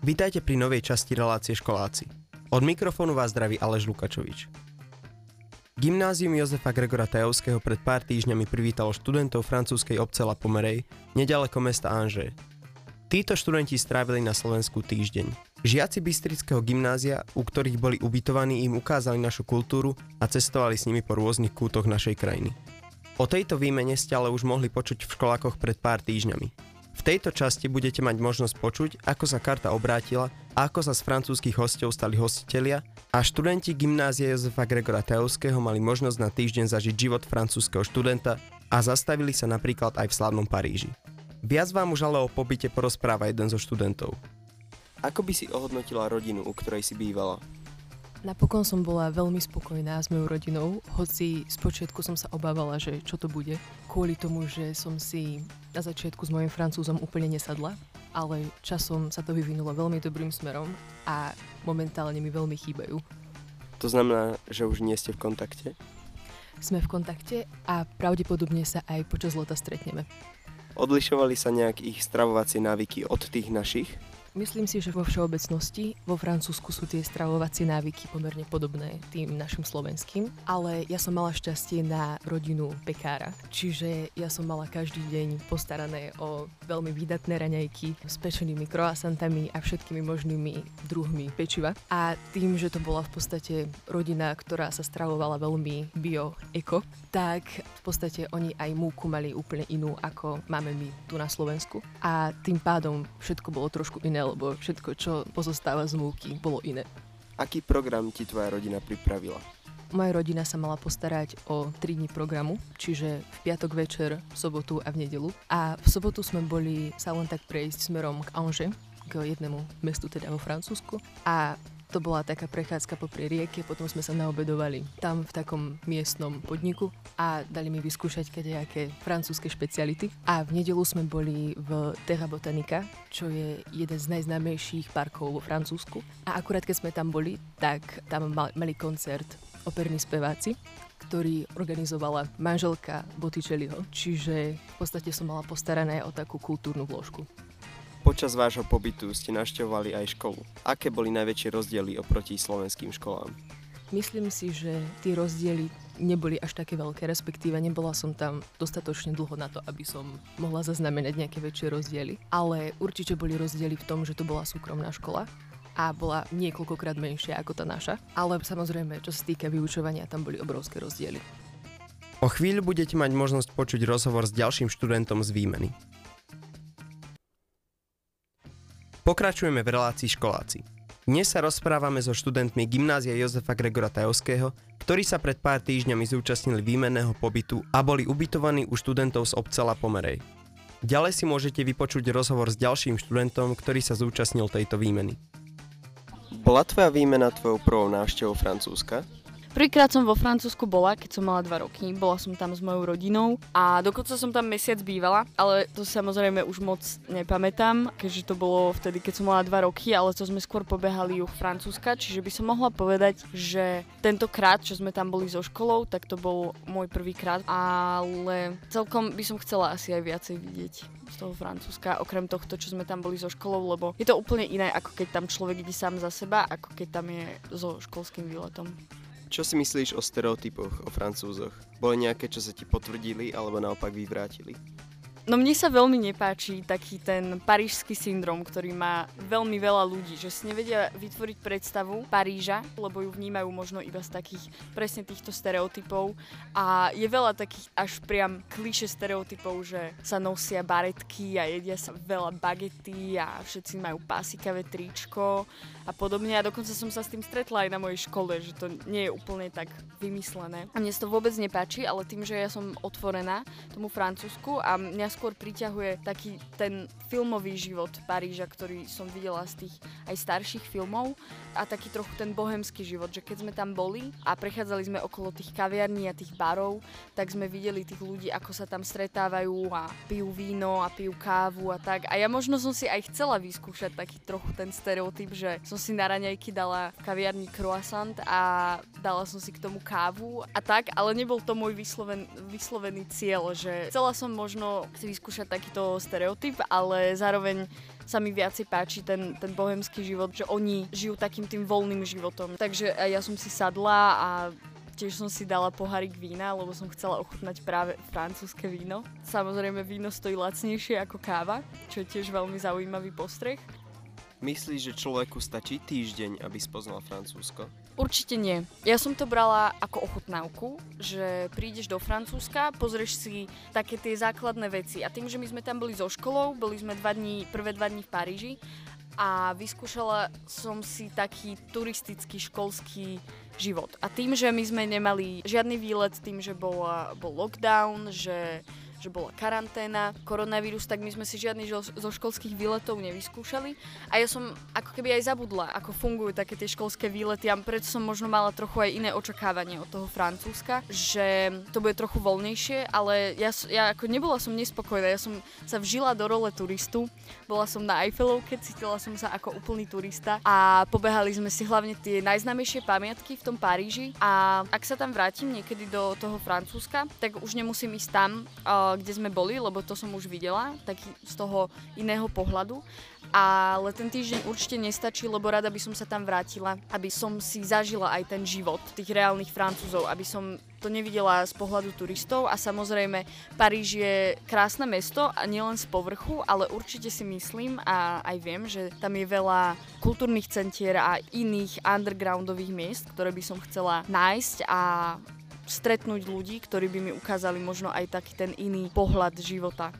Vítajte pri novej časti relácie školáci. Od mikrofónu vás zdraví Aleš Lukačovič. Gymnázium Jozefa Gregora Tajovského pred pár týždňami privítalo študentov francúzskej obce La Pomerej, nedaleko mesta Angers. Títo študenti strávili na Slovensku týždeň. Žiaci Bystrického gymnázia, u ktorých boli ubytovaní, im ukázali našu kultúru a cestovali s nimi po rôznych kútoch našej krajiny. O tejto výmene ste ale už mohli počuť v školákoch pred pár týždňami. V tejto časti budete mať možnosť počuť, ako sa karta obrátila ako sa z francúzskych hostov stali hostitelia a študenti gymnázia Jozefa Gregora Teovského mali možnosť na týždeň zažiť život francúzského študenta a zastavili sa napríklad aj v slavnom Paríži. Viac vám už ale o pobyte porozpráva jeden zo študentov. Ako by si ohodnotila rodinu, u ktorej si bývala? Napokon som bola veľmi spokojná s mojou rodinou, hoci spočiatku som sa obávala, že čo to bude, kvôli tomu, že som si na začiatku s mojim francúzom úplne nesadla, ale časom sa to vyvinulo veľmi dobrým smerom a momentálne mi veľmi chýbajú. To znamená, že už nie ste v kontakte? Sme v kontakte a pravdepodobne sa aj počas leta stretneme. Odlišovali sa nejak ich stravovacie návyky od tých našich? Myslím si, že vo všeobecnosti vo Francúzsku sú tie stravovacie návyky pomerne podobné tým našim slovenským, ale ja som mala šťastie na rodinu pekára, čiže ja som mala každý deň postarané o veľmi výdatné raňajky s pečenými croissantami a všetkými možnými druhmi pečiva. A tým, že to bola v podstate rodina, ktorá sa stravovala veľmi bio-eko, tak v podstate oni aj múku mali úplne inú, ako máme my tu na Slovensku. A tým pádom všetko bolo trošku iné iné, lebo všetko, čo pozostáva z múky, bolo iné. Aký program ti tvoja rodina pripravila? Moja rodina sa mala postarať o 3 dní programu, čiže v piatok večer, v sobotu a v nedelu. A v sobotu sme boli sa len tak prejsť smerom k Angers, k jednému mestu teda vo Francúzsku. A to bola taká prechádzka po rieke, potom sme sa naobedovali tam v takom miestnom podniku a dali mi vyskúšať nejaké francúzske špeciality. A v nedelu sme boli v Terra Botanica, čo je jeden z najznámejších parkov vo Francúzsku. A akurát keď sme tam boli, tak tam mali koncert operní speváci ktorý organizovala manželka Botticelliho, čiže v podstate som mala postarané o takú kultúrnu vložku. Počas vášho pobytu ste navštevovali aj školu. Aké boli najväčšie rozdiely oproti slovenským školám? Myslím si, že tie rozdiely neboli až také veľké, respektíve nebola som tam dostatočne dlho na to, aby som mohla zaznamenať nejaké väčšie rozdiely. Ale určite boli rozdiely v tom, že to bola súkromná škola a bola niekoľkokrát menšia ako tá naša. Ale samozrejme, čo sa týka vyučovania, tam boli obrovské rozdiely. O chvíľu budete mať možnosť počuť rozhovor s ďalším študentom z výmeny. Pokračujeme v relácii školáci. Dnes sa rozprávame so študentmi gymnázia Jozefa Gregora Tajovského, ktorí sa pred pár týždňami zúčastnili výmenného pobytu a boli ubytovaní u študentov z obcela Pomerej. Ďalej si môžete vypočuť rozhovor s ďalším študentom, ktorý sa zúčastnil tejto výmeny. Bola tvoja výmena tvojou prvou návštevou Francúzska? Prvýkrát som vo Francúzsku bola, keď som mala dva roky. Bola som tam s mojou rodinou a dokonca som tam mesiac bývala, ale to samozrejme už moc nepamätám, keďže to bolo vtedy, keď som mala dva roky, ale to sme skôr pobehali juh Francúzska, čiže by som mohla povedať, že tentokrát, čo sme tam boli so školou, tak to bol môj prvýkrát, ale celkom by som chcela asi aj viacej vidieť z toho Francúzska, okrem tohto, čo sme tam boli so školou, lebo je to úplne iné, ako keď tam človek ide sám za seba, ako keď tam je so školským výletom. Čo si myslíš o stereotypoch, o Francúzoch? Boli nejaké, čo sa ti potvrdili alebo naopak vyvrátili? No mne sa veľmi nepáči taký ten parížský syndrom, ktorý má veľmi veľa ľudí, že si nevedia vytvoriť predstavu Paríža, lebo ju vnímajú možno iba z takých presne týchto stereotypov a je veľa takých až priam kliše stereotypov, že sa nosia baretky a jedia sa veľa bagety a všetci majú pásikavé tričko a podobne a dokonca som sa s tým stretla aj na mojej škole, že to nie je úplne tak vymyslené. A mne to vôbec nepáči, ale tým, že ja som otvorená tomu Francúzsku a mňa skôr priťahuje taký ten filmový život Paríža, ktorý som videla z tých aj starších filmov a taký trochu ten bohemský život, že keď sme tam boli a prechádzali sme okolo tých kaviarní a tých barov, tak sme videli tých ľudí, ako sa tam stretávajú a pijú víno a pijú kávu a tak. A ja možno som si aj chcela vyskúšať taký trochu ten stereotyp, že som si na raňajky dala v croissant a dala som si k tomu kávu a tak, ale nebol to môj vysloven, vyslovený cieľ, že chcela som možno si vyskúšať takýto stereotyp, ale zároveň sa mi viacej páči ten, ten bohemský život, že oni žijú takým tým voľným životom. Takže ja som si sadla a tiež som si dala pohárik vína, lebo som chcela ochutnať práve francúzske víno. Samozrejme víno stojí lacnejšie ako káva, čo je tiež veľmi zaujímavý postreh. Myslíš, že človeku stačí týždeň, aby spoznal Francúzsko? Určite nie. Ja som to brala ako ochutnávku, že prídeš do Francúzska, pozrieš si také tie základné veci. A tým, že my sme tam boli so školou, boli sme dva dní, prvé dva dní v Paríži a vyskúšala som si taký turistický školský život. A tým, že my sme nemali žiadny výlet, tým, že bol, bol lockdown, že že bola karanténa, koronavírus, tak my sme si žiadny zo školských výletov nevyskúšali. A ja som ako keby aj zabudla, ako fungujú také tie školské výlety a preto som možno mala trochu aj iné očakávanie od toho Francúzska, že to bude trochu voľnejšie, ale ja, ja ako nebola som nespokojná, ja som sa vžila do role turistu, bola som na Eiffelovke, cítila som sa ako úplný turista a pobehali sme si hlavne tie najznámejšie pamiatky v tom Paríži. A ak sa tam vrátim niekedy do toho Francúzska, tak už nemusím ísť tam, kde sme boli, lebo to som už videla, taký z toho iného pohľadu. Ale ten týždeň určite nestačí, lebo rada by som sa tam vrátila, aby som si zažila aj ten život tých reálnych Francúzov, aby som to nevidela z pohľadu turistov a samozrejme Paríž je krásne mesto a nielen z povrchu, ale určite si myslím a aj viem, že tam je veľa kultúrnych centier a iných undergroundových miest, ktoré by som chcela nájsť a stretnúť ľudí, ktorí by mi ukázali možno aj taký ten iný pohľad života.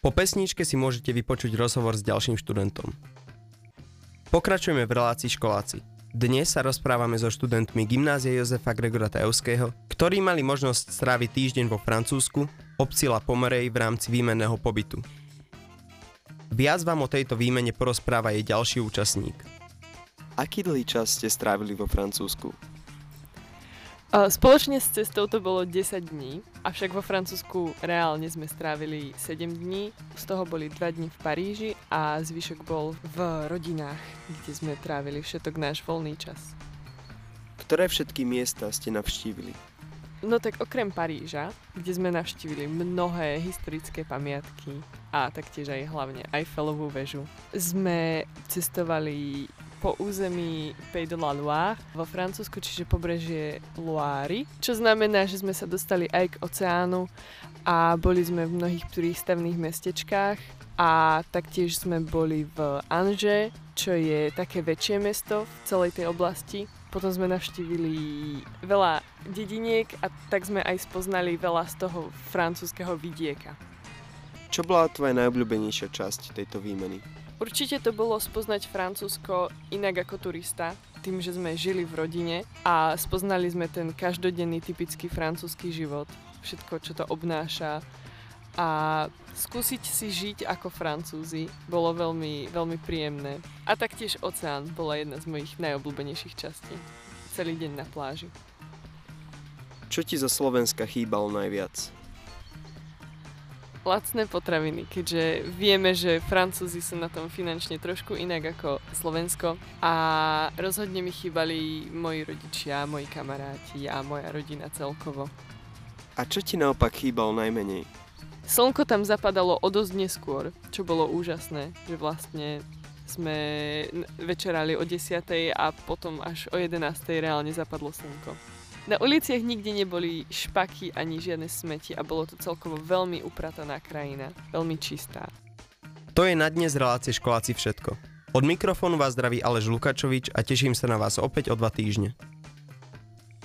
Po pesničke si môžete vypočuť rozhovor s ďalším študentom. Pokračujeme v relácii školáci. Dnes sa rozprávame so študentmi Gymnázia Jozefa Gregora Tajovského, ktorí mali možnosť stráviť týždeň vo Francúzsku, obcila Pomerej v rámci výmenného pobytu. Viac vám o tejto výmene porozpráva jej ďalší účastník. Aký dlhý čas ste strávili vo Francúzsku? Spoločne s cestou to bolo 10 dní, avšak vo Francúzsku reálne sme strávili 7 dní, z toho boli 2 dní v Paríži a zvyšok bol v rodinách, kde sme trávili všetok náš voľný čas. Ktoré všetky miesta ste navštívili? No tak okrem Paríža, kde sme navštívili mnohé historické pamiatky a taktiež aj hlavne Eiffelovú väžu, sme cestovali po území Pays de la Loire vo Francúzsku, čiže pobrežie Loiry, čo znamená, že sme sa dostali aj k oceánu a boli sme v mnohých prístavných mestečkách a taktiež sme boli v Anže, čo je také väčšie mesto v celej tej oblasti. Potom sme navštívili veľa dediniek a tak sme aj spoznali veľa z toho francúzského vidieka. Čo bola tvoja najobľúbenejšia časť tejto výmeny? Určite to bolo spoznať Francúzsko inak ako turista, tým, že sme žili v rodine a spoznali sme ten každodenný typický francúzsky život, všetko, čo to obnáša a skúsiť si žiť ako Francúzi bolo veľmi, veľmi príjemné. A taktiež oceán bola jedna z mojich najobľúbenejších častí. Celý deň na pláži. Čo ti zo Slovenska chýbalo najviac? Lacné potraviny, keďže vieme, že Francúzi sú na tom finančne trošku inak ako Slovensko a rozhodne mi chýbali moji rodičia, moji kamaráti a moja rodina celkovo. A čo ti naopak chýbalo najmenej? Slnko tam zapadalo o dosť neskôr, čo bolo úžasné, že vlastne sme večerali o 10. a potom až o 11. reálne zapadlo slnko. Na uliciach nikde neboli špaky ani žiadne smeti a bolo to celkovo veľmi uprataná krajina, veľmi čistá. To je na dnes relácie školáci všetko. Od mikrofónu vás zdraví Aleš Lukačovič a teším sa na vás opäť o dva týždne.